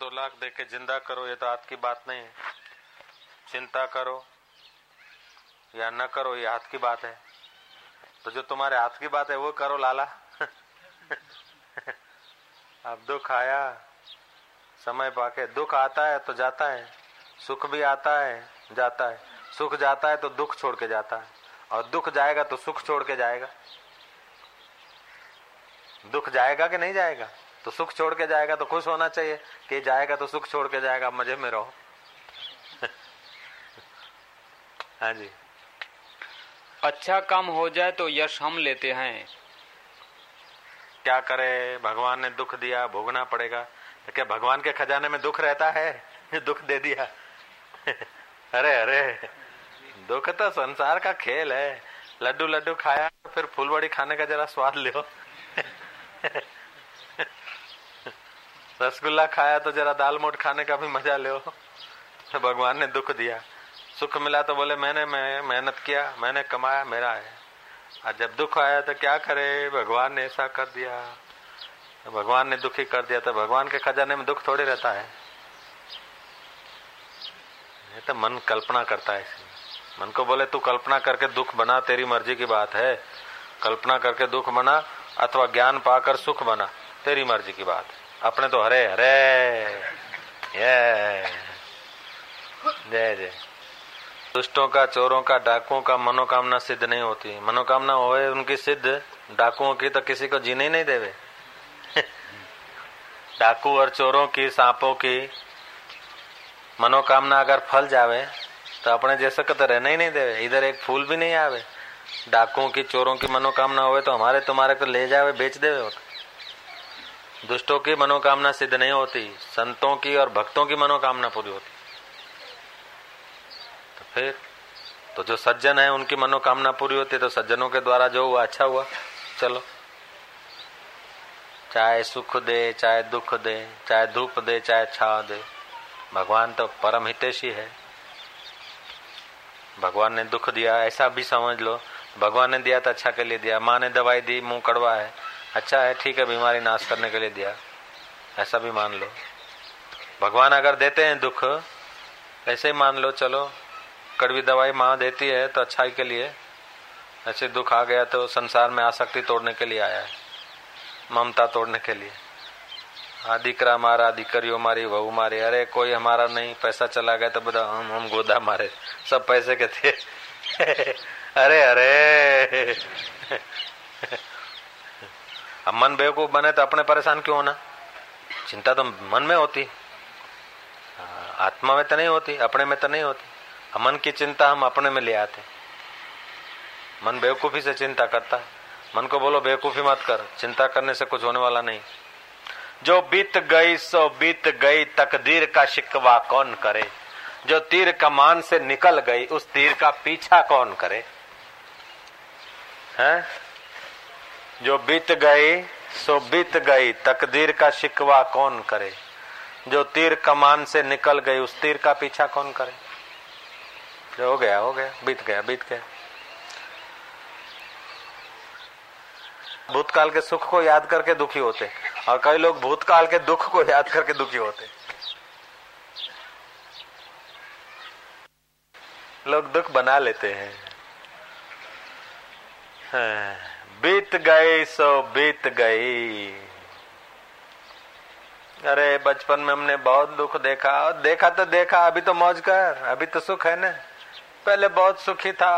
दो लाख दे के ज़िंदा करो, ये तो हाथ की बात नहीं है। चिंता करो या न करो, ये हाथ की बात है। तो जो तुम्हारे हाथ की बात है, वो करो लाला। अब दुख आया, समय पाके, दुख आता है तो जाता है, सुख भी आता है, जाता है। सुख जाता है तो दुख छोड़ के जाता है, और दुख जाएगा तो सुख छोड़ के जाएगा। दुख जाएगा कि नहीं जाएगा? तो सुख छोड़ के जाएगा तो खुश होना चाहिए कि जाएगा तो सुख छोड़ के जाएगा मज़े में रहो। हाँ जी। अच्छा काम हो जाए तो यश हम लेते हैं। क्या करे? भगवान ने दुख दिया भोगना पड़ेगा। तो क्या भगवान के खजाने में दुख रहता है? दुख दे दिया। अरे अरे। दुख तो संसार का खेल है। लड्डू लड्डू खाया फिर फूलबड़ी खाने का जरा स्वाद लो। रसगुल्ला खाया तो जरा दाल मोट खाने का भी मज़ा लो। तो भगवान ने दुख दिया। सुख मिला तो बोले, मैंने, मैं, मेहनत किया, मैंने कमाया, मेरा है। और जब दुख आया तो क्या करे? भगवान ने ऐसा कर दिया। तो भगवान ने दुखी कर दिया तो भगवान के खजाने में दुख थोड़ी रहता है। ये तो मन कल्पना करता है मन को बोले, तू कल्पना करके दुख बना, तेरी मर्ज़ी की बात है। कल्पना करके दुख बना, अथवा ज्ञान पाकर सुख बना। तेरी मर्ज़ी की बात। अपने तो हरे हरे। ये जय जय दुष्टों का, चोरों का, डाकुओं का मनोकामना सिद्ध नहीं होती। मनोकामना होए उनकी सिद्ध, डाकुओं की तो किसी को जीने ही नहीं देवे। डाकू और चोरों की, सांपों की मनोकामना अगर फल जावे तो अपने जैसे को तो रहना ही नहीं देवे। इधर एक फूल भी नहीं आवे। डाकुओं की, चोरों की मनोकामना होवे तो हमारे तुम्हारे को ले जावे, बेच देवे। होता दुष्टों की मनोकामना सिद्ध नहीं होती, संतों की और भक्तों की मनोकामना पूरी होती। तो फिर तो जो सज्जन है, उनकी मनोकामना पूरी होती है तो सज्जनों के द्वारा जो हुआ अच्छा हुआ। चलो। चाहे सुख दे, चाहे दुख दे, चाहे धूप दे, चाहे छाव दे। भगवान तो परम हितेशी है। भगवान ने दुख दिया, ऐसा भी समझ लो। भगवान ने दिया तो अच्छा के लिए दिया। माँ ने दवाई दी, मुँह कड़वा है। अच्छा है, ठीक है, बीमारी नाश करने के लिए दिया। ऐसा भी मान लो। भगवान अगर देते हैं दुख, ऐसे ही मान लो, चलो। कड़वी दवाई माँ देती है तो अच्छाई के लिए। ऐसे दुख आ गया तो संसार में आसक्ति तोड़ने के लिए आया है। ममता तोड़ने के लिए। हाँ दीकरा मारा दीकरियों मारी, वहू मारी। अरे, कोई हमारा नहीं, पैसा चला गया तो बता हम हम गोदा मारे। सब पैसे के थे। अरे अरे। अब मन बेवकूफ़ बने तो अपने परेशान क्यों होना? चिंता तो मन में होती। आत्मा में तो नहीं होती, अपने में तो नहीं होती। मन की चिंता हम अपने में ले आते मन बेवकूफ़ी से चिंता करता है। मन को बोलो, बेवकूफ़ी मत कर, चिंता करने से कुछ होने वाला नहीं। जो बीत गई, सो बीत गई, तकदीर का शिकवा कौन करे? जो तीर कमान से निकल गई, उस तीर का पीछा कौन करे? हैं? जो बीत गई सो बीत गई। तकदीर का शिकवा कौन करे? जो तीर कमान से निकल गई उस तीर का पीछा कौन करे? जो हो गया हो गया बीत गया बीत गया। भूतकाल के सुख को याद करके दुखी होते। और कई लोग भूतकाल के दुख को याद करके दुखी होते। लोग दुख बना लेते हैं। हाँ, बीत गई सो बीत गई। अरे, बचपन में हमने बहुत दुख देखा। और देखा तो देखा, अभी तो मौज कर, अभी तो सुख है ना। पहले बहुत सुखी था,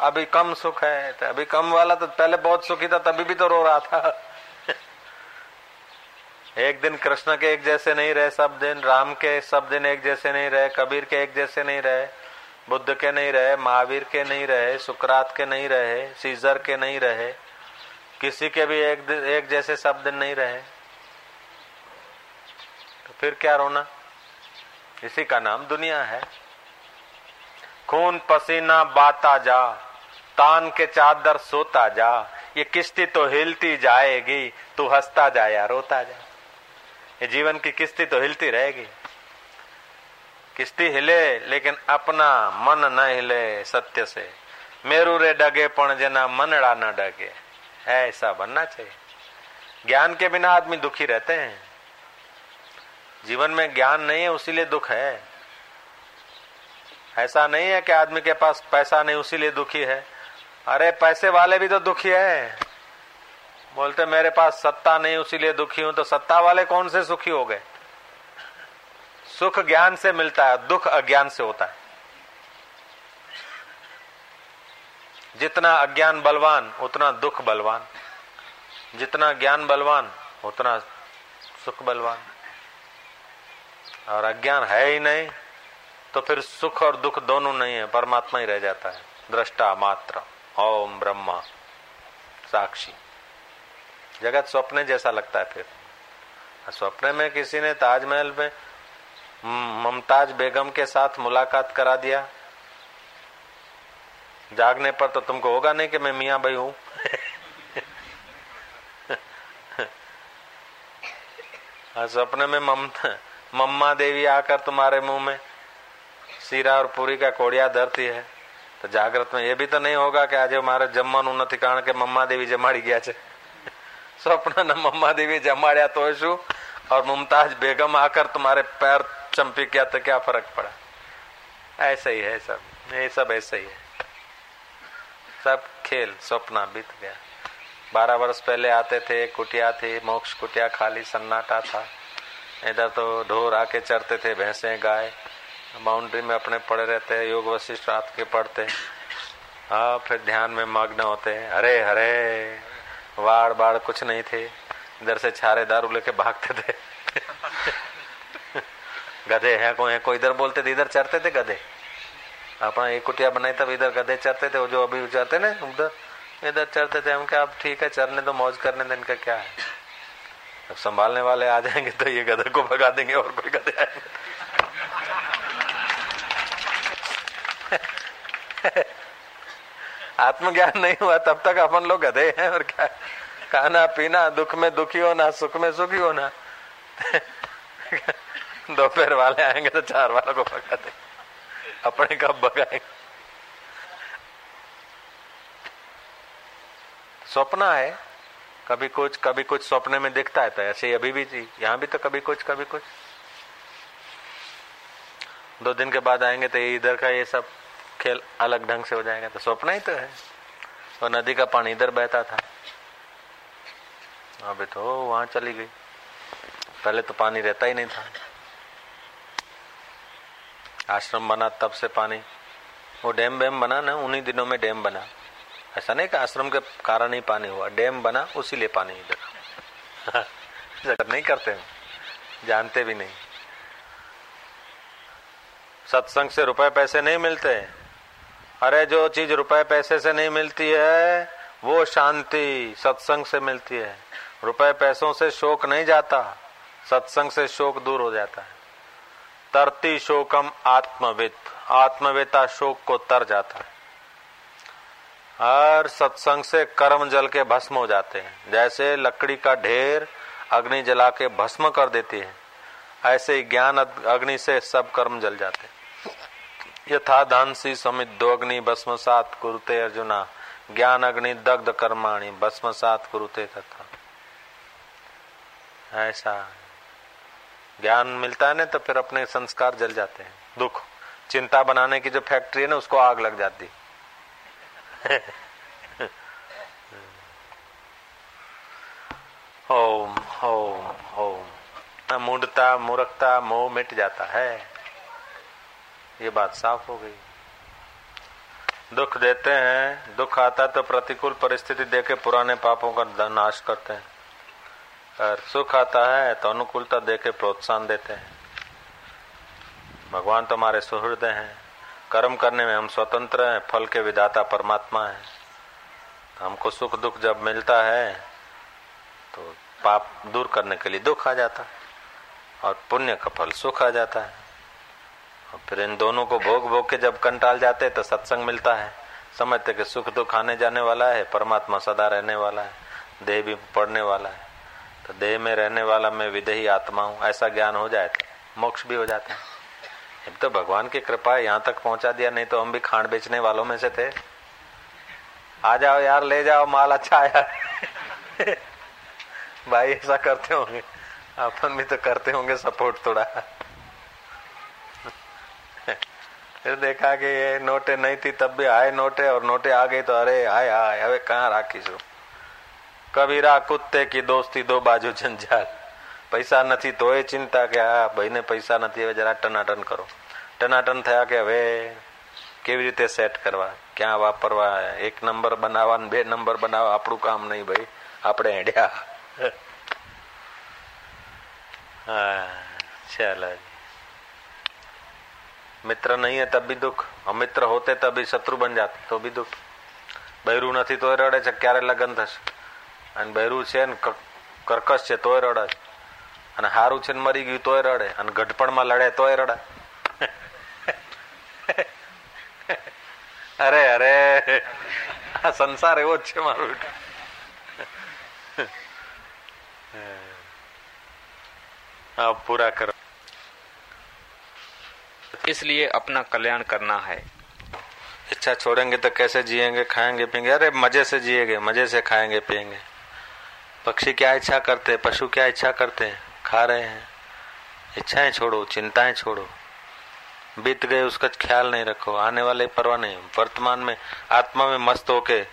अभी कम सुख है। तो अभी कम वाला तो पहले बहुत सुखी था, तभी भी तो रो रहा था। एक दिन कृष्ण के एक जैसे नहीं रहे, सब दिन राम के सब दिन एक जैसे नहीं रहे, कबीर के एक जैसे नहीं रहे। बुद्ध के नहीं रहे, महावीर के नहीं रहे, सुकरात के नहीं रहे, सीजर के नहीं रहे, किसी के भी एक एक जैसे सब दिन नहीं रहे। तो फिर क्या रोना? इसी का नाम दुनिया है। खून पसीना बाता जा, तान के चादर सोता जा, ये किश्ती तो हिलती जाएगी, तू हंसता जा या रोता जा। ये जीवन की किश्ती तो हिलती रहेगी। किश्ती हिले, लेकिन अपना मन न हिले सत्य से। मेरू रे डगे पण जना मनड़ा न डगे। ऐसा बनना चाहिए। ज्ञान के बिना आदमी दुखी रहते हैं। जीवन में ज्ञान नहीं है उसीलिए दुख है। ऐसा नहीं है कि आदमी के पास पैसा नहीं उसीलिए दुखी है। अरे, पैसे वाले भी तो दुखी है। बोलते, मेरे पास सत्ता नहीं उसीलिए दुखी हूँ तो सत्ता वाले कौन से सुखी हो गए? सुख ज्ञान से मिलता है, दुख अज्ञान से होता है। जितना अज्ञान बलवान, उतना दुख बलवान। जितना ज्ञान बलवान, उतना सुख बलवान। और अज्ञान है ही नहीं तो फिर सुख और दुख दोनों नहीं है, परमात्मा ही रह जाता है। दृष्टा मात्र, ओम ब्रह्मा, साक्षी। जगत स्वप्न जैसा लगता है फिर। स्वप्न में किसी ने ताजमहल में मुमताज बेगम के साथ मुलाकात करा दिया जागने पर तो तुमको होगा नहीं कि मैं मियाँ भाई हूं सपने में ममता मम्मा देवी आकर तुम्हारे मुंह में सीरा और पूरी का कोड़िया धरती है तो जागृत में ये भी तो नहीं होगा कि आज મારે જમવાનું નથી કારણ કે મમ્મા દેવી જમાડી ગયા છે स्वप्न मम्मा देवी जमाड़िया तो शू और मुमताज बेगम आकर तुम्हारे पैर चंपी किया तो क्या फ़र्क पड़ा? ऐसा ही है सब। ये सब ऐसा ही है। सब खेल सपना बीत गया। बारह वर्ष पहले आते थे, कुटिया थी, मोक्ष कुटिया खाली सन्नाटा था। इधर तो ढोर आके चरते थे, भैंसे गाय। बाउंड्री में अपने पड़े रहते हैं योग वशिष्ठ रात के पढ़ते। हाँ फिर ध्यान में मग्न होते। हैं हरे हरे वाड़ बाड़ कुछ नहीं थे। इधर से छारे दारू लेके भागते थे। गधे हैं, कोई है कोई इधर बोलते थे, इधर चढ़ते थे गधे। अपना एक कुटिया बनाई, तब इधर गधे चढ़ते थे, वो जो अभी चढ़ते ना, उधर इधर चढ़ते थे, हम क्या अब ठीक है, चरने तो मौज करने देने का क्या है? अब संभालने वाले आ जाएँगे तो ये गधे को भगा देंगे, और कोई गधे आएँगे। आत्मज्ञान नहीं हुआ, तब तक अपन लोग गधे हैं, और क्या? खाना, पीना, दुख में दुखी होना, सुख में सुखी होना। दोपहर वाले आएँगे तो चार वालों को भगा दे अपने कब भगाएँगे। स्वप्न है। कभी कुछ कभी कुछ सपने में दिखता है तो ऐसे ही अभी भी यहाँ भी तो कभी कुछ कभी कुछ। दो दिन के बाद आएँगे तो ये इधर का ये सब खेल अलग ढंग से हो जाएगा तो सपना ही तो है। तो नदी का पानी इधर बहता था। अभी तो वहाँ चली गई। पहले तो पानी रहता ही नहीं था। आश्रम बना, तब से पानी। वो डैम वैम बना ना, उन्हीं दिनों में डैम बना। ऐसा नहीं कि आश्रम के कारण ही पानी हुआ। डैम बना, उसी लिए पानी इधर जगत नहीं करते हैं। जानते भी नहीं। सत्संग से रुपए पैसे नहीं मिलते। अरे जो चीज़ रुपए पैसे से नहीं मिलती है, वो शांति सत्संग से मिलती है। रुपए पैसों से शोक नहीं जाता। सत्संग से शोक दूर हो जाता है। तरती शोकम आत्मवित आत्मवेता शोक को तर जाता है। हर सत्संग से कर्म जल के भस्म हो जाते हैं। जैसे लकड़ी का ढेर अग्नि जला के भस्म कर देती है, ऐसे ही ज्ञान अग्नि से सब कर्म जल जाते यथा धानसी समित दो अग्नि, भस्म सात कुरुते अर्जुना। ज्ञान अग्नि दग्ध कर्माणी, भस्म सात कुरुते तथा। ऐसा। ज्ञान मिलता है ना तो फिर अपने संस्कार जल जाते हैं। दुख। चिंता बनाने की जो फैक्ट्री है ना, उसको आग लग जाती। ओम ओम ओम। मूढ़ता, मूर्खता, मोह मिट जाता है। ये बात साफ़ हो गई। दुख देते हैं, दुख आता तो प्रतिकूल परिस्थिति देके पुराने पापों का नाश करते हैं। और सुख आता है तो अनुकूलता देके प्रोत्साहन देते हैं। भगवान तो हमारे सुहृदय हैं। कर्म करने में हम स्वतंत्र हैं, फल के विदाता परमात्मा है। हमको सुख दुख जब मिलता है तो पाप दूर करने के लिए दुख आ जाता है और पुण्य का फल सुख आ जाता है। और फिर इन दोनों को भोग भोग के जब कंटाल जाते तो सत्संग मिलता है। समझते कि सुख दुख आने जाने वाला है, परमात्मा सदा रहने वाला है, देह भी पड़ने वाला है। तो देह में रहने वाला मैं विदेही आत्मा हूँ, ऐसा ज्ञान हो जाए तो मोक्ष भी हो जाता है। अब तो भगवान की कृपा यहाँ तक पहुँचा दिया, नहीं तो हम भी खांड बेचने वालों में से थे। आ जाओ यार, ले जाओ, माल अच्छा आया। भाई, ऐसा करते होंगे। अपन भी तो करते होंगे सपोर्ट थोड़ा। फिर देखा कि ये नोटे नहीं थी, तब भी आए नोटे, और नोटे आ गई तो अरे, आए आए, अबे कहाँ राखी सू? કબીરા કુત્તે કી દોસ્તી દો બાજુ જંજાલ. પૈસા નથી તો એ ચિંતા કે આ ભાઈને પૈસા નથી, હવે જરા ટનાટન કરો. ટનાટન થયા કે હવે કેવી રીતે સેટ કરવા? ક્યાં વાપરવા? એક નંબર બનાવવા બે નંબર બનાવવા? આપણું કામ નહીં ભાઈ. આપણે હેડ્યા. હા, ચાલો. મિત્ર નહીં હે તબ ભી દુઃખ? અમિત્ર હોતે તબી શત્રુ બન જાતે. તો બી દુઃખ. બૈરું નથી તો રડે છે. ક્યારે લગ્ન થશે? અને બૈરું છે ને કર્કશ છે તોય રડે અને હારું છે ને મરી ગયું તોય રડે અને ગઢપણમાં લડે તોય રડે અરે અરે આ સંસાર એવો જ છે મારું હા પૂરા કરો इसलिए अपना कल्याण करना है इच्छा छोड़ेंगे तो कैसे जिएंगे खाएंगे पिएंगे अरे मजे से जिएंगे मजे से खाएंगे पिएंगे पक्षी क्या इच्छा करते हैं? पशु क्या इच्छा करते हैं? खा रहे हैं। इच्छाएँ छोड़ो, चिंताएँ छोड़ो। बीत गए, उसका ख्याल नहीं रखो। आने वाले परवाह नहीं। वर्तमान में, आत्मा में मस्त होके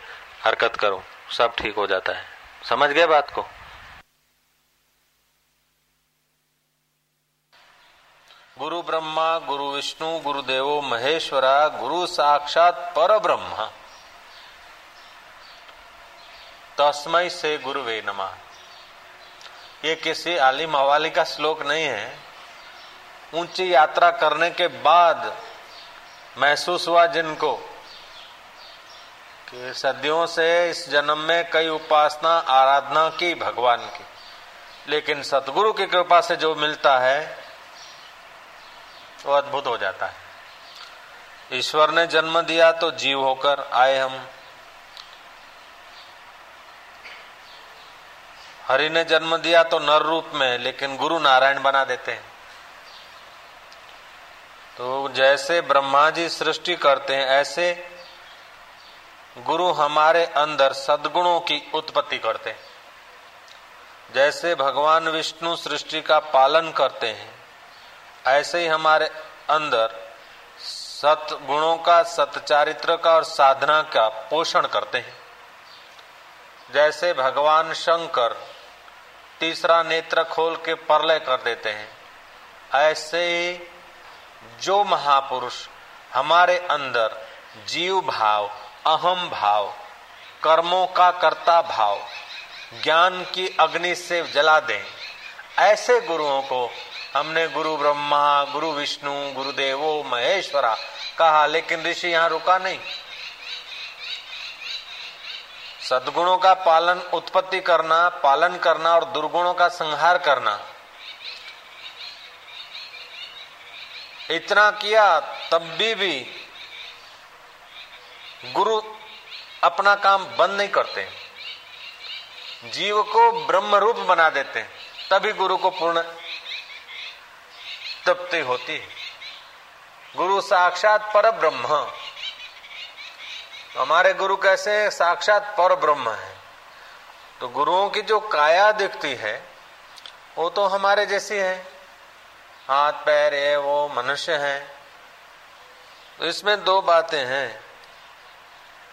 हरकत करो। सब ठीक हो जाता है। समझ गए बात को? गुरु ब्रह्मा, गुरु विष्णु, गुरुदेवो, महेश्वरा, गुरु साक्षात पर ब्रह्मा तस्मय से गुरुवे नमा। ये किसी आलिम हवाली का श्लोक नहीं है। ऊँची यात्रा करने के बाद महसूस हुआ जिनको कि सदियों से इस जन्म में कई उपासना, आराधना की भगवान की। लेकिन सतगुरु की कृपा से जो मिलता है, वो अद्भुत हो जाता है। ईश्वर ने जन्म दिया तो जीव होकर आए हम। हरि ने जन्म दिया तो नर रूप में, लेकिन गुरु नारायण बना देते हैं। तो जैसे ब्रह्मा जी सृष्टि करते हैं, ऐसे गुरु हमारे अंदर सद्गुणों की उत्पत्ति करते हैं। जैसे भगवान विष्णु सृष्टि का पालन करते हैं, ऐसे ही हमारे अंदर सत गुणों का, सतचारित्र का और साधना का पोषण करते हैं। जैसे भगवान शंकर तीसरा नेत्र खोल के परलय कर देते हैं। ऐसे जो महापुरुष हमारे अंदर जीव भाव, अहम भाव, कर्मों का कर्ता भाव, ज्ञान की अग्नि से जला दें, ऐसे गुरुओं को हमने गुरु ब्रह्मा, गुरु विष्णु, गुरुदेवो, महेश्वरा कहा, लेकिन ऋषि यहाँ रुका नहीं। सदगुणों का पालन उत्पत्ति करना, पालन करना और दुर्गुणों का संहार करना। इतना किया, तब भी भी गुरु अपना काम बंद नहीं करते। जीव को ब्रह्म रूप बना देते हैं, तभी गुरु को पूर्ण तृप्ति होती है। गुरु साक्षात पर ब्रह्म हमारे गुरु कैसे साक्षात पर ब्रह्म है। तो गुरुओं की जो काया दिखती है, वो तो हमारे जैसी है। हाथ, पैर है वो मनुष्य है। तो इसमें दो बातें हैं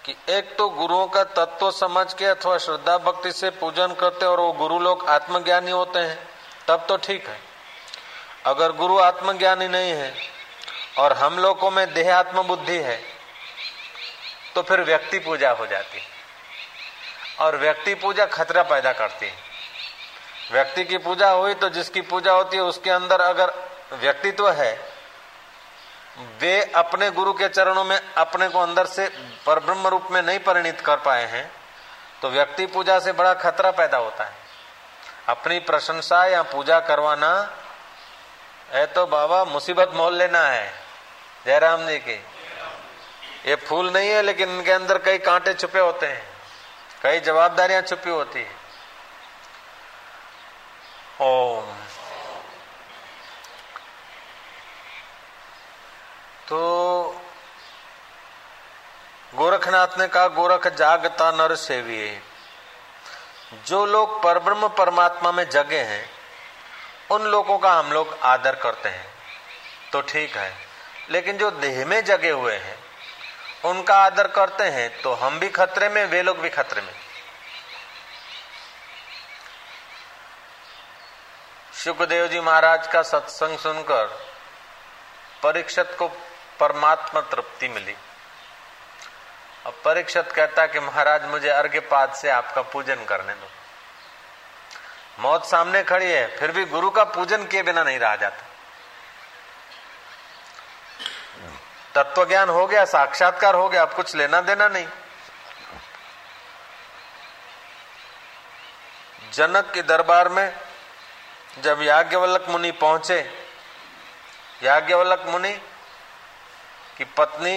कि एक तो गुरुओं का तत्व समझ के अथवा श्रद्धा भक्ति से पूजन करते और वो गुरु लोग आत्मज्ञानी होते हैं, तब तो ठीक है। अगर गुरु आत्मज्ञानी नहीं है और हम लोगों में देह आत्म बुद्धि है तो फिर व्यक्ति पूजा हो जाती है। और व्यक्ति पूजा खतरा पैदा करती है। व्यक्ति की पूजा हुई तो जिसकी पूजा होती है, उसके अंदर अगर व्यक्तित्व है, वे अपने गुरु के चरणों में अपने को अंदर से परब्रह्म रूप में नहीं परिणित कर पाए हैं तो व्यक्ति पूजा से बड़ा खतरा पैदा होता है। अपनी प्रशंसा या पूजा करवाना है तो बाबा, मुसीबत मोल लेना है, जयराम जी की। ये फूल नहीं है, लेकिन इनके अंदर कई कांटे छुपे होते हैं। कई जवाबदारियाँ छुपी होती है। ओम। तो गोरखनाथ ने कहा, गोरख जागता नर सेविये जो लोग परब्रह्म परमात्मा में जगे हैं, उन लोगों का हम लोग आदर करते हैं। तो ठीक है, लेकिन जो देह में जगे हुए हैं उनका आदर करते हैं तो हम भी खतरे में, वे लोग भी खतरे में। सुखदेव जी महाराज का सत्संग सुनकर परीक्षत को परमात्मा तृप्ति मिली। अब परीक्षत कहता कि महाराज, मुझे अर्घ्य पाद से आपका पूजन करने दो। मौत सामने खड़ी है, फिर भी गुरु का पूजन किए बिना नहीं रहा जाता। तत्व ज्ञान हो गया, साक्षात्कार हो गया, अब कुछ लेना देना नहीं। जनक के दरबार में जब याज्ञवल्लक मुनि पहुँचे, याज्ञवल्लक मुनि की पत्नी,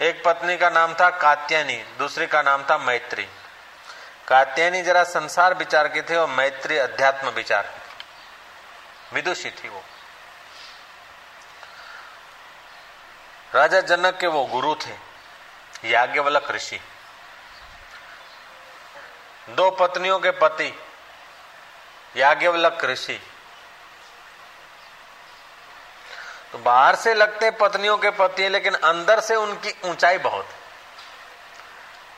एक पत्नी का नाम था कात्यानी दूसरी का नाम था मैत्री। कात्यानी जरा संसार विचार की थी और मैत्री अध्यात्म विचार विदुषी थी वो। राजा जनक के वो गुरु थे याज्ञवल्क ऋषि। दो पत्नियों के पति याज्ञवल्क ऋषि। तो बाहर से लगते पत्नियों के पति लेकिन अंदर से उनकी ऊंचाई बहुत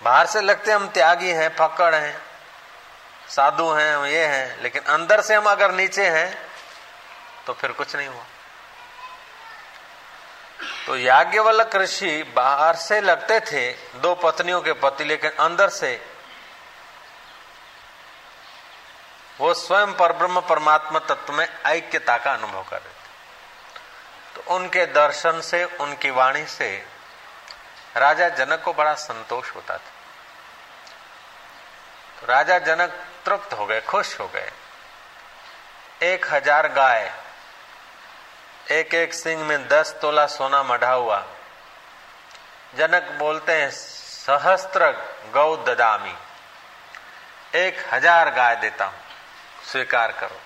बाहर से लगते हम त्यागी हैं फकड़ हैं, साधु हैं ये हैं, लेकिन अंदर से हम अगर नीचे हैं तो फिर कुछ नहीं हुआ। तो याज्ञवल्क ऋषि बाहर से लगते थे, दो पत्नियों के पति, लेकिन अंदर से वो स्वयं परब्रह्म परमात्मा तत्व में ऐक्यता का अनुभव कर रहे थे। तो उनके दर्शन से, उनकी वाणी से राजा जनक को बड़ा संतोष होता था। तो राजा जनक तृप्त हो गए, खुश हो गए। एक हज़ार गाय एक एक सिंह में दस तोला सोना मढ़ा हुआ। जनक बोलते हैं, सहस्त्र गौ ददामी, एक हज़ार गाय देता हूँ, स्वीकार करो।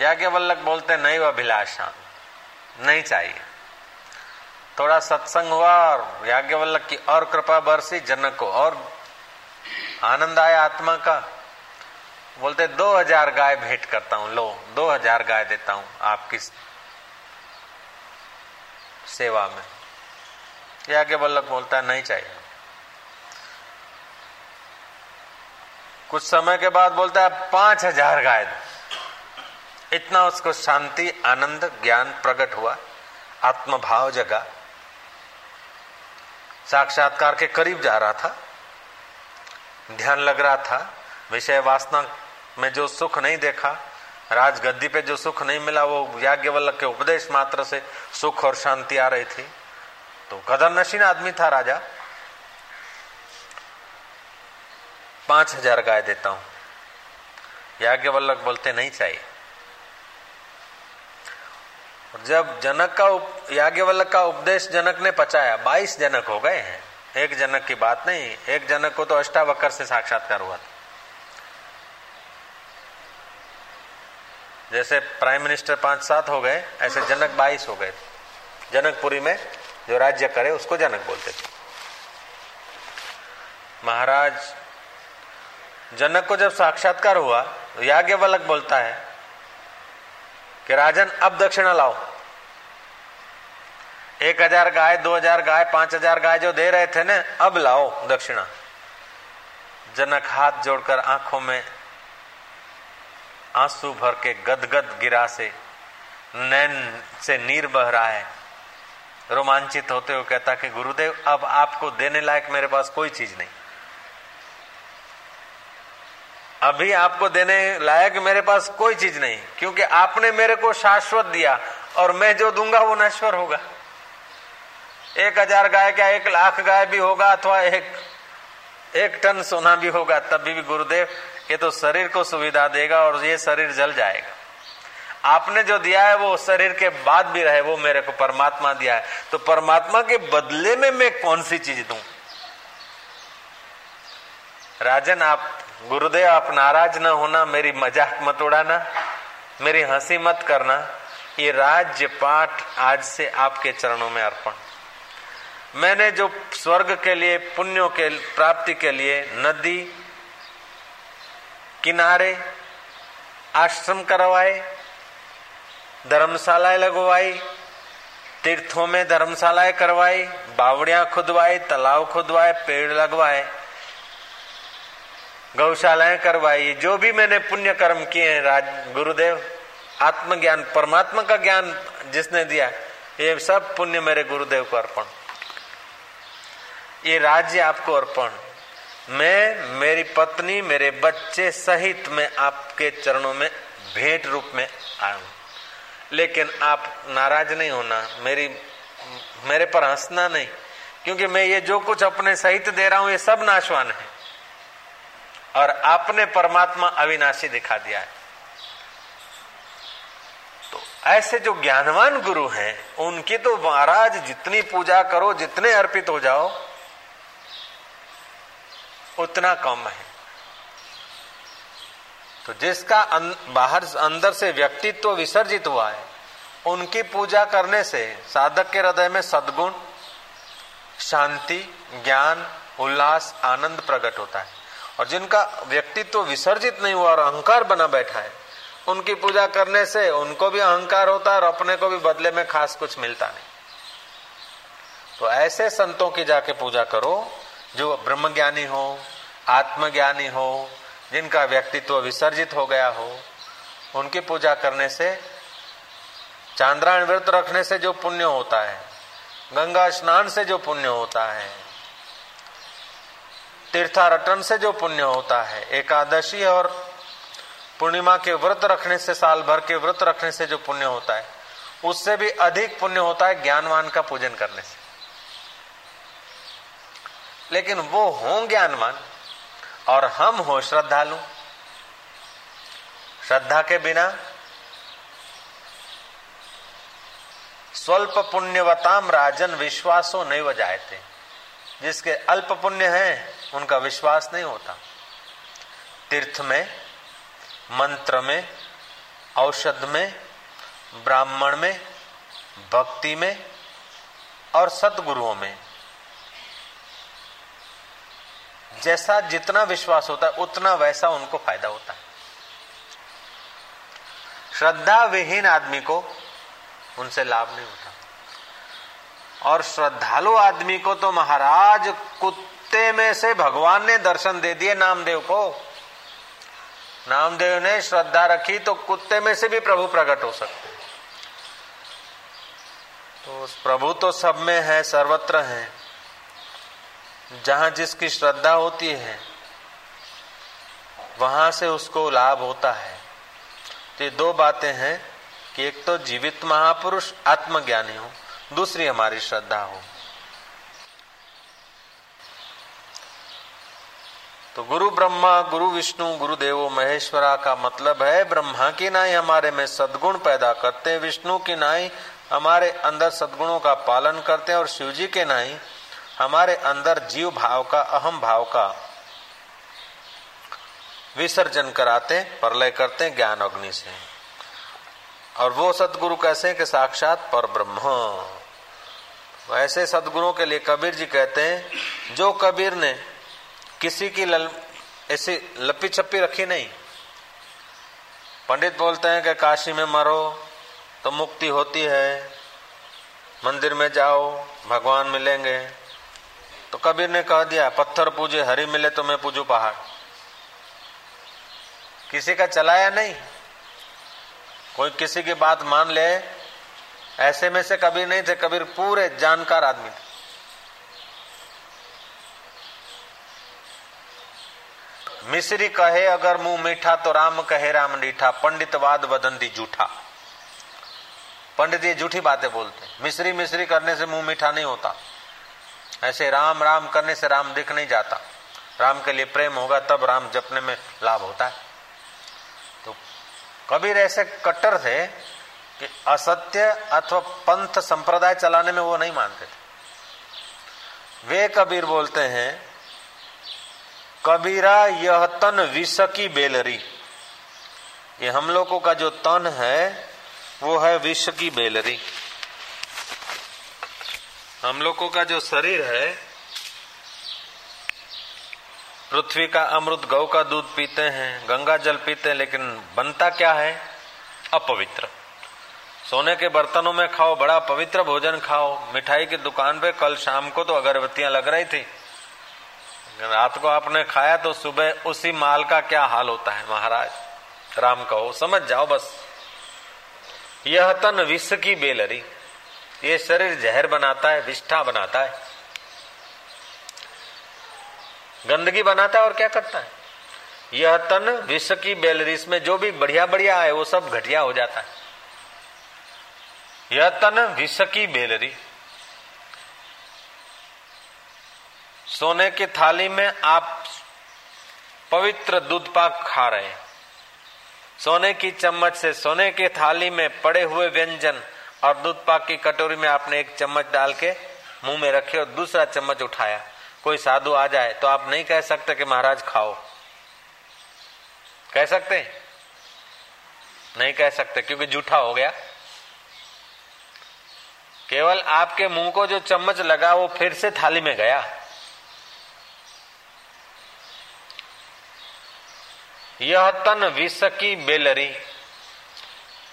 याज्ञवल्लक बोलते नहीं वह अभिलाषा, नहीं चाहिए। थोड़ा सत्संग हुआ और याज्ञवल्लक की और कृपा बरसी, जनक को और आनंद आया आत्मा का। बोलते, दो हज़ार गाय भेंट करता हूँ, लो, दो हज़ार गाय देता हूँ आपकी सेवा में। याज्ञवल्लक बोलता है, नहीं चाहिए। कुछ समय के बाद बोलता है, पाँच हज़ार गाय इतना उसको शांति, आनंद, ज्ञान प्रकट हुआ। आत्मभाव जगा। साक्षात्कार के करीब जा रहा था। ध्यान लग रहा था। विषय वासना में जो सुख नहीं देखा राजगद्दी पे जो सुख नहीं मिला, वो याज्ञवल्लभ के उपदेश मात्र से सुख और शांति आ रही थी। तो कदर नशीन आदमी था राजा। पाँच हज़ार गाय देता हूँ। याज्ञवल्लभ बोलते, नहीं चाहिए। जब जनक का याज्ञवल्लभ का उपदेश जनक ने पचाया, बाईस जनक हो गए हैं। एक जनक की बात नहीं, एक जनक को तो अष्टावक्र से साक्षात्कार हुआ था। जैसे प्राइम मिनिस्टर पाँच सात हो गए, ऐसे जनक बाईस हो गए। जनकपुरी में जो राज्य करे, उसको जनक बोलते थे। महाराज, जनक को जब साक्षात्कार हुआ तो याज्ञवल्लभ बोलता है कि, राजन, अब दक्षिणा लाओ। एक हज़ार गाय, दो हज़ार गाय, पाँच हज़ार गाय जो दे रहे थे ना, अब लाओ दक्षिणा। जनक हाथ जोड़कर आँखों में आँसू भर के गदगद गिरा से नैन से नीर बह रहा है। रोमांचित होते हुए कहता कि, गुरुदेव, अब आपको देने लायक मेरे पास कोई चीज़ नहीं। अभी आपको देने लायक मेरे पास कोई चीज़ नहीं, क्योंकि आपने मेरे को शाश्वत दिया और मैं जो दूँगा वो नश्वर होगा। एक हज़ार गाय क्या एक लाख गाय भी होगा अथवा एक एक टन सोना भी होगा तभी भी गुरुदेव ये तो शरीर को सुविधा देगा और ये शरीर जल जाएगा। आपने जो दिया है, वो शरीर के बाद भी रहे, वो मेरे को परमात्मा दिया है। तो परमात्मा के बदले में मैं कौन सी चीज़ दू? राजन, आप गुरुदेव, आप नाराज़ न होना, मेरी मज़ाक मत उड़ाना, मेरी हँसी मत करना। ये राज्य पाठ आज से आपके चरणों में अर्पण। मैंने जो स्वर्ग के लिए, पुण्यों के, प्राप्ति के लिए नदी किनारे, आश्रम करवाए, धर्मशालाएँ लगवाई, तीर्थों में धर्मशालाएँ करवाई, बावड़ियाँ खुदवाई तालाब खुदवाए, पेड़ लगवाए, गौशालाएँ करवाई, जो भी मैंने पुण्य कर्म किए हैं, राज, गुरुदेव, आत्मज्ञान, परमात्मा का ज्ञान जिसने दिया, ये सब पुण्य मेरे गुरुदेव को अर्पण। ये राज्य आपको अर्पण। मैं, मेरी पत्नी, मेरे बच्चे सहित मैं आपके चरणों में भेंट रूप में आया लेकिन आप नाराज़ नहीं होना, मेरी, मेरे पर हंसना नहीं, क्योंकि मैं ये जो कुछ अपने सहित दे रहा हूँ, ये सब नाशवान है। और आपने परमात्मा अविनाशी दिखा दिया है। तो ऐसे जो ज्ञानवान गुरु हैं, उनकी तो महाराज जितनी पूजा करो, जितने अर्पित हो जाओ उतना कम है। तो जिसका अं, बाहर अंदर से व्यक्तित्व विसर्जित हुआ है उनकी पूजा करने से साधक के हृदय में सदगुण शांति ज्ञान उल्लास आनंद प्रकट होता है। और जिनका व्यक्तित्व विसर्जित नहीं हुआ और अहंकार बना बैठा है उनकी पूजा करने से उनको भी अहंकार होता है और अपने को भी बदले में खास कुछ मिलता नहीं। तो ऐसे संतों की जाके पूजा करो जो ब्रह्मज्ञानी हो, आत्मज्ञानी हो, जिनका व्यक्तित्व विसर्जित हो गया हो, उनकी पूजा करने से, चांद्रायण व्रत रखने से जो पुण्य होता है, गंगा स्नान से जो पुण्य होता है, तीर्थारटन से जो पुण्य होता है, एकादशी और पूर्णिमा के व्रत रखने से, साल भर के व्रत रखने से जो पुण्य होता है, उससे भी अधिक पुण्य होता है ज्ञानवान का पूजन करने से। लेकिन वो हो ज्ञानवान और हम हो श्रद्धालु। श्रद्धा के बिना स्वल्प पुण्यवताम राजन विश्वासो नहीं बजाए थे जिसके अल्प पुण्य है, उनका विश्वास नहीं होता। तीर्थ में, मंत्र में, औषध में, ब्राह्मण में, भक्ति में, और सदगुरुओं में। जैसा जितना विश्वास होता है, उतना वैसा उनको फ़ायदा होता है। श्रद्धा विहीन आदमी को उनसे लाभ नहीं होता। और श्रद्धालु आदमी को तो महाराज कुत्ते में से भगवान ने दर्शन दे दिए नामदेव को। नामदेव ने श्रद्धा रखी तो कुत्ते में से भी प्रभु प्रकट हो सकते तो प्रभु तो सब में है, सर्वत्र है। जहाँ जिसकी श्रद्धा होती है, वहाँ से उसको लाभ होता है। तो ये दो बातें हैं कि एक तो जीवित महापुरुष आत्मज्ञानी हो, दूसरी हमारी श्रद्धा हो। तो गुरु ब्रह्मा, गुरु विष्णु, गुरु देवो, महेश्वरा का मतलब है, ब्रह्मा की नाई हमारे में सदगुण पैदा करते हैं, विष्णु की नाई हमारे अंदर सदगुणों का पालन करते हैं और शिव जी के नाई हमारे अंदर जीव भाव का, अहम भाव का विसर्जन कराते, प्रलय करते ज्ञान अग्नि से। और वो सदगुरु कैसे हैं कि साक्षात पर ब्रह्म ऐसे सदगुरुओं के लिए कबीर जी कहते हैं, जो कबीर ने किसी की लल, ऐसी लपी छप्पी रखी नहीं। पंडित बोलते हैं कि काशी में मरो तो मुक्ति होती है, मंदिर में जाओ, भगवान मिलेंगे। तो कबीर ने कह दिया, पत्थर पूजे, हरी मिले तो मैं पूजू पहाड़। किसी का चलाया नहीं। कोई किसी की बात मान ले, ऐसे में से कबीर नहीं थे, कबीर पूरे जानकार आदमी थे। मिश्री कहे, अगर मुँह मीठा तो राम कहे, राम मीठा पंडितवाद वदंती जूठा। पंडित ये झूठी बातें बोलते मिश्री मिश्री करने से मुँह मीठा नहीं होता। ऐसे राम राम करने से राम दिख नहीं जाता। राम के लिए प्रेम होगा, तब राम जपने में लाभ होता है। तो कबीर ऐसे कट्टर थे कि असत्य अथवा पंथ संप्रदाय चलाने में वो नहीं मानते थे। वे कबीर बोलते हैं, कबीरा, यह तन विष की बेलरी। ये हम लोगों का जो तन है, वो है विष की बेलरी। हम लोगों का जो शरीर है, पृथ्वी का अमृत, गौ का दूध पीते हैं, गंगा जल पीते हैं, लेकिन बनता क्या है? अपवित्र। सोने के बर्तनों में खाओ, बड़ा पवित्र भोजन खाओ। मिठाई की दुकान पे कल शाम को तो अगरबत्तियाँ लग रही थी। रात को आपने खाया तो सुबह उसी माल का क्या हाल होता है, महाराज? राम कहो, समझ जाओ बस। यह तन विष की बेलरी। ये शरीर जहर बनाता है, विष्ठा बनाता है। गंदगी बनाता है और क्या करता है? यह तन विष की बेलरी इसमें जो भी बढ़िया बढ़िया है वो सब घटिया हो जाता है। यह तन विष की बेलरी। सोने की थाली में आप पवित्र दूध पाक खा रहे हैं। सोने की चम्मच से सोने के थाली में पड़े हुए व्यंजन और दूध पाक की कटोरी में आपने एक चम्मच डाल के मुँह में रखे और दूसरा चम्मच उठाया। कोई साधु आ जाए तो आप नहीं कह सकते कि महाराज खाओ। कह सकते नहीं कह सकते, क्योंकि जूठा हो गया। केवल आपके मुँह को जो चम्मच लगा, वो फिर से थाली में गया। यह तन विष की बेलरी।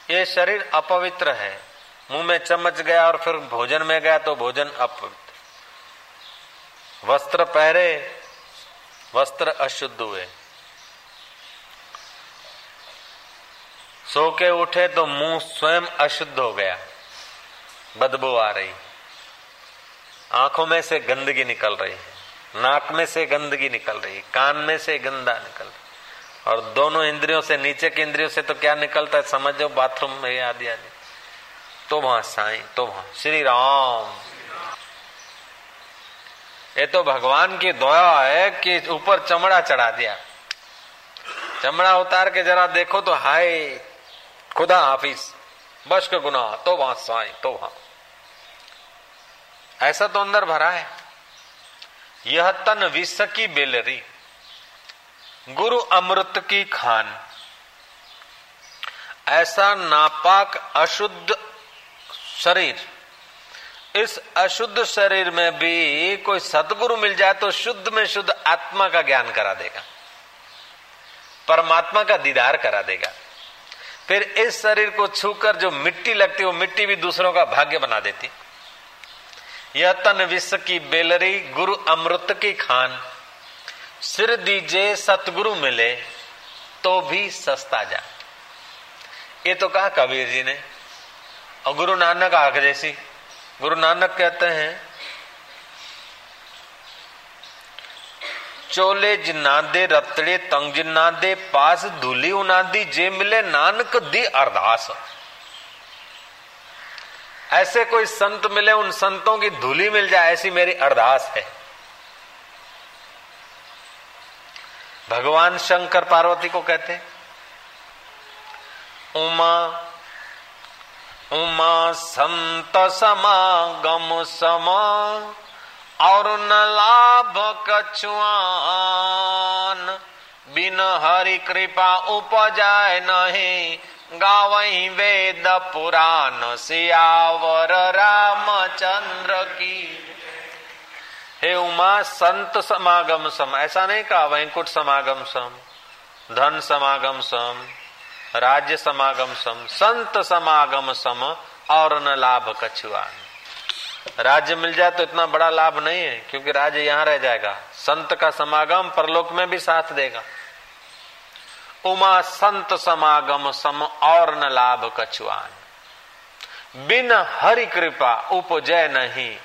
ये शरीर अपवित्र है। मुँह में चम्मच गया और फिर भोजन में गया तो भोजन अपवित्र वस्त्र पहरे, वस्त्र अशुद्ध हुए। सो के उठे तो मुँह स्वयं अशुद्ध हो गया। बदबू आ रही। आँखों में से गंदगी निकल रही। नाक में से गंदगी निकल रही। कान में से गंदा निकल रही। और दोनों इंद्रियों से, नीचे के इंद्रियों से तो क्या निकलता है? समझो, बाथरूम में आदि आदि। तो वहाँ साई तो वहाँ श्री राम ये तो भगवान की दया है कि ऊपर चमड़ा चढ़ा दिया। चमड़ा उतार के जरा देखो तो हाय, खुदा हाफिज, बश के गुना तो वहाँ साई तो वहाँ। ऐसा तो अंदर भरा है। यह तन विष की बेलरी, गुरु अमृत की खान। ऐसा नापाक अशुद्ध शरीर। इस अशुद्ध शरीर में भी कोई सदगुरु मिल जाए तो शुद्ध में शुद्ध आत्मा का ज्ञान करा देगा। परमात्मा का दीदार करा देगा। फिर इस शरीर को छूकर जो मिट्टी लगती वो मिट्टी भी दूसरों का भाग्य बना देती। यह तन विश्व की बेलरी, गुरु अमृत की खान। सिर दीजे सतगुरु मिले तो भी सस्ता जा। ये तो कहा कबीर जी ने। और गुरु नानक आग जैसी। गुरु नानक कहते हैं, चोले जिन्नादे रतड़े तंग जिन्नादे पास धूली उनादी, जे मिले नानक दी अरदास। ऐसे कोई संत मिले, उन संतों की धूली मिल जाए, ऐसी मेरी अरदास है। भगवान शंकर पार्वती को कहते उमा उमा संत समागम समा और न लाभ कछुआन। बिन हरि कृपा उपजाय नहीं गावही वेद पुराण सियावर रामचंद्र की। हे उमा संत समागम सम, ऐसा नहीं कहा, वैंकुट समागम सम, धन समागम सम। राज्य समागम सम, संत समागम सम, और न लाभ कछुआन। राज्य मिल जाए तो इतना बड़ा लाभ नहीं है, क्योंकि राज्य यहाँ रह जाएगा। संत का समागम परलोक में भी साथ देगा। उमा संत समागम सम, और न लाभ कछुआन। बिन हरि कृपा उपजय नहीं,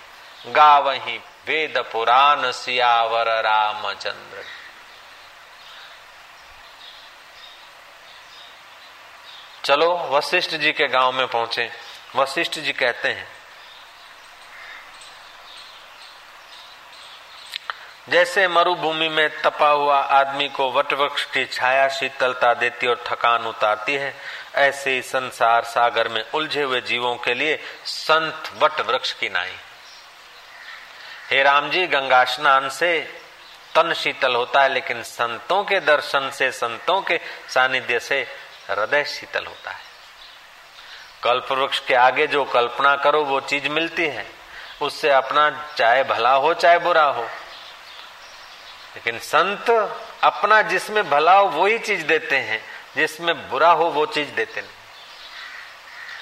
गावही वेद पुराण सियावर रामचंद्र। चलो, वशिष्ठ जी के गाँव में पहुँचे। वशिष्ठ जी कहते हैं, जैसे मरुभूमि में तपा हुआ आदमी को वटवृक्ष की छाया शीतलता देती और थकान उतारती है, ऐसे ही संसार सागर में उलझे हुए जीवों के लिए संत वट वृक्ष की नाई। हे राम जी, गंगा स्नान से तन शीतल होता है, लेकिन संतों के दर्शन से, संतों के सानिध्य से हृदय शीतल होता है। कल्प वृक्ष के आगे जो कल्पना करो, वो चीज़ मिलती है। उससे अपना चाहे भला हो, चाहे बुरा हो। लेकिन संत अपना जिसमें भला हो, वही चीज़ देते हैं। जिसमें बुरा हो, वो चीज़ देते नहीं।